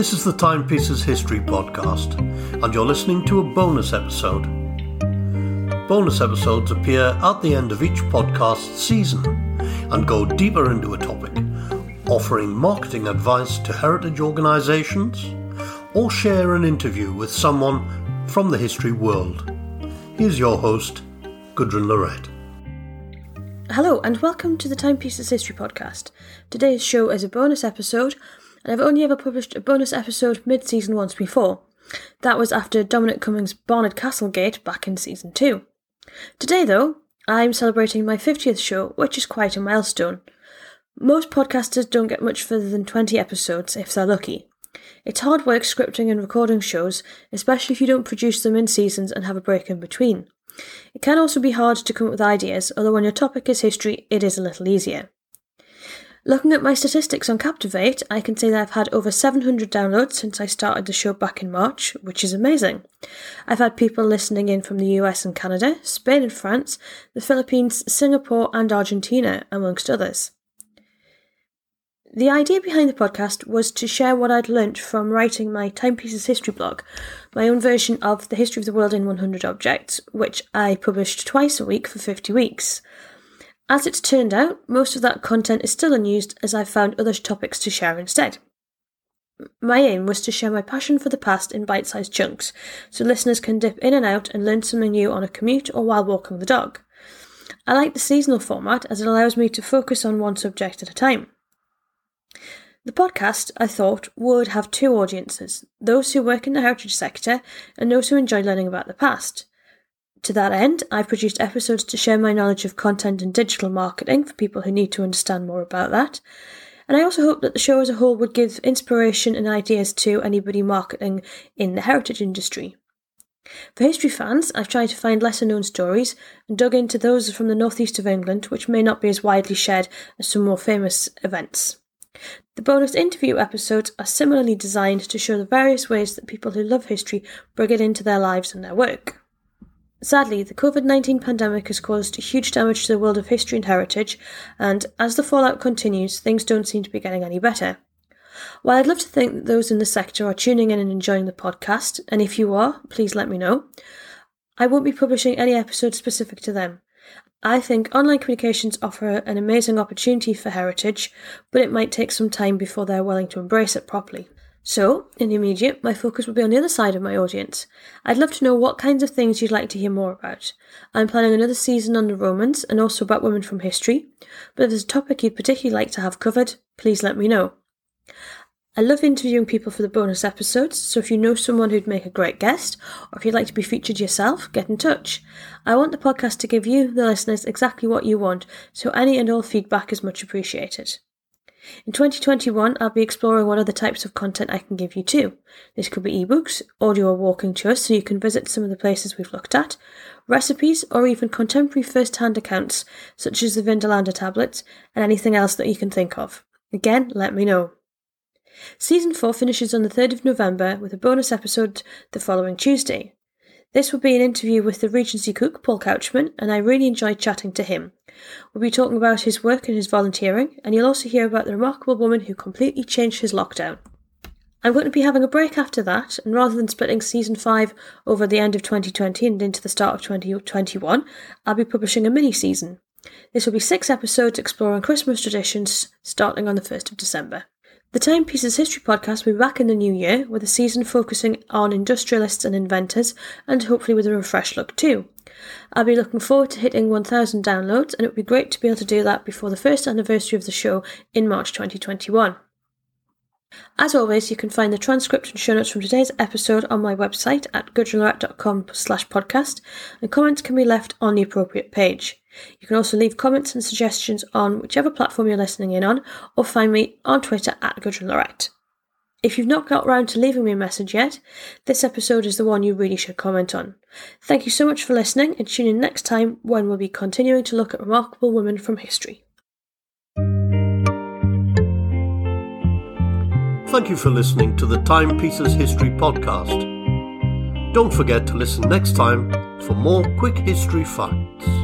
This is the Timepieces History Podcast, and you're listening to a bonus episode. Bonus episodes appear at the end of each podcast season and go deeper into a topic, offering marketing advice to heritage organisations or share an interview with someone from the history world. Here's your host, Gudrun Lorette. Hello, and welcome to the Timepieces History Podcast. Today's show is a bonus episode and I've only ever published a bonus episode mid season once before. That was after Dominic Cummings' Barnard Castlegate back in season 2. Today, though, I'm celebrating my 50th show, which is quite a milestone. Most podcasters don't get much further than 20 episodes if they're lucky. It's hard work scripting and recording shows, especially if you don't produce them in seasons and have a break in between. It can also be hard to come up with ideas, although when your topic is history, it is a little easier. Looking at my statistics on Captivate, I can say that I've had over 700 downloads since I started the show back in March, which is amazing. I've had people listening in from the US and Canada, Spain and France, the Philippines, Singapore, and Argentina, amongst others. The idea behind the podcast was to share what I'd learnt from writing my Timepieces history blog, my own version of the history of the world in 100 objects, which I published twice a week for 50 weeks. As it's turned out, most of that content is still unused as I've found other topics to share instead. My aim was to share my passion for the past in bite sized chunks, so listeners can dip in and out and learn something new on a commute or while walking the dog. I like the seasonal format as it allows me to focus on one subject at a time. The podcast, I thought, would have two audiences those who work in the heritage sector and those who enjoy learning about the past. To that end, I've produced episodes to share my knowledge of content and digital marketing for people who need to understand more about that. And I also hope that the show as a whole would give inspiration and ideas to anybody marketing in the heritage industry. For history fans, I've tried to find lesser known stories and dug into those from the northeast of England, which may not be as widely shared as some more famous events. The bonus interview episodes are similarly designed to show the various ways that people who love history bring it into their lives and their work. Sadly, the COVID 19 pandemic has caused huge damage to the world of history and heritage, and as the fallout continues, things don't seem to be getting any better. While I'd love to think that those in the sector are tuning in and enjoying the podcast, and if you are, please let me know, I won't be publishing any episodes specific to them. I think online communications offer an amazing opportunity for heritage, but it might take some time before they're willing to embrace it properly. So, in the immediate, my focus will be on the other side of my audience. I'd love to know what kinds of things you'd like to hear more about. I'm planning another season on the Romans and also about women from history, but if there's a topic you'd particularly like to have covered, please let me know. I love interviewing people for the bonus episodes, so if you know someone who'd make a great guest, or if you'd like to be featured yourself, get in touch. I want the podcast to give you, the listeners, exactly what you want, so any and all feedback is much appreciated. In 2021, I'll be exploring what other types of content I can give you too. This could be ebooks, audio or walking tours so you can visit some of the places we've looked at, recipes, or even contemporary first hand accounts such as the Vindolanda tablets and anything else that you can think of. Again, let me know. Season 4 finishes on the 3rd of November with a bonus episode the following Tuesday. This will be an interview with the Regency cook, Paul Couchman, and I really enjoyed chatting to him. We'll be talking about his work and his volunteering, and you'll also hear about the remarkable woman who completely changed his lockdown. I'm going to be having a break after that, and rather than splitting season 5 over the end of 2020 and into the start of 2021, I'll be publishing a mini season. This will be six episodes exploring Christmas traditions starting on the 1st of December. The Timepieces History Podcast will be back in the new year with a season focusing on industrialists and inventors, and hopefully with a refreshed look too. I'll be looking forward to hitting 1000 downloads, and it would be great to be able to do that before the first anniversary of the show in March 2021. As always, you can find the transcript and show notes from today's episode on my website at gudrunlorette.com slash podcast, and comments can be left on the appropriate page. You can also leave comments and suggestions on whichever platform you're listening in on, or find me on Twitter at gudrunlorette. If you've not got round to leaving me a message yet, this episode is the one you really should comment on. Thank you so much for listening, and tune in next time when we'll be continuing to look at remarkable women from history. Thank you for listening to the Timepieces History Podcast. Don't forget to listen next time for more quick history facts.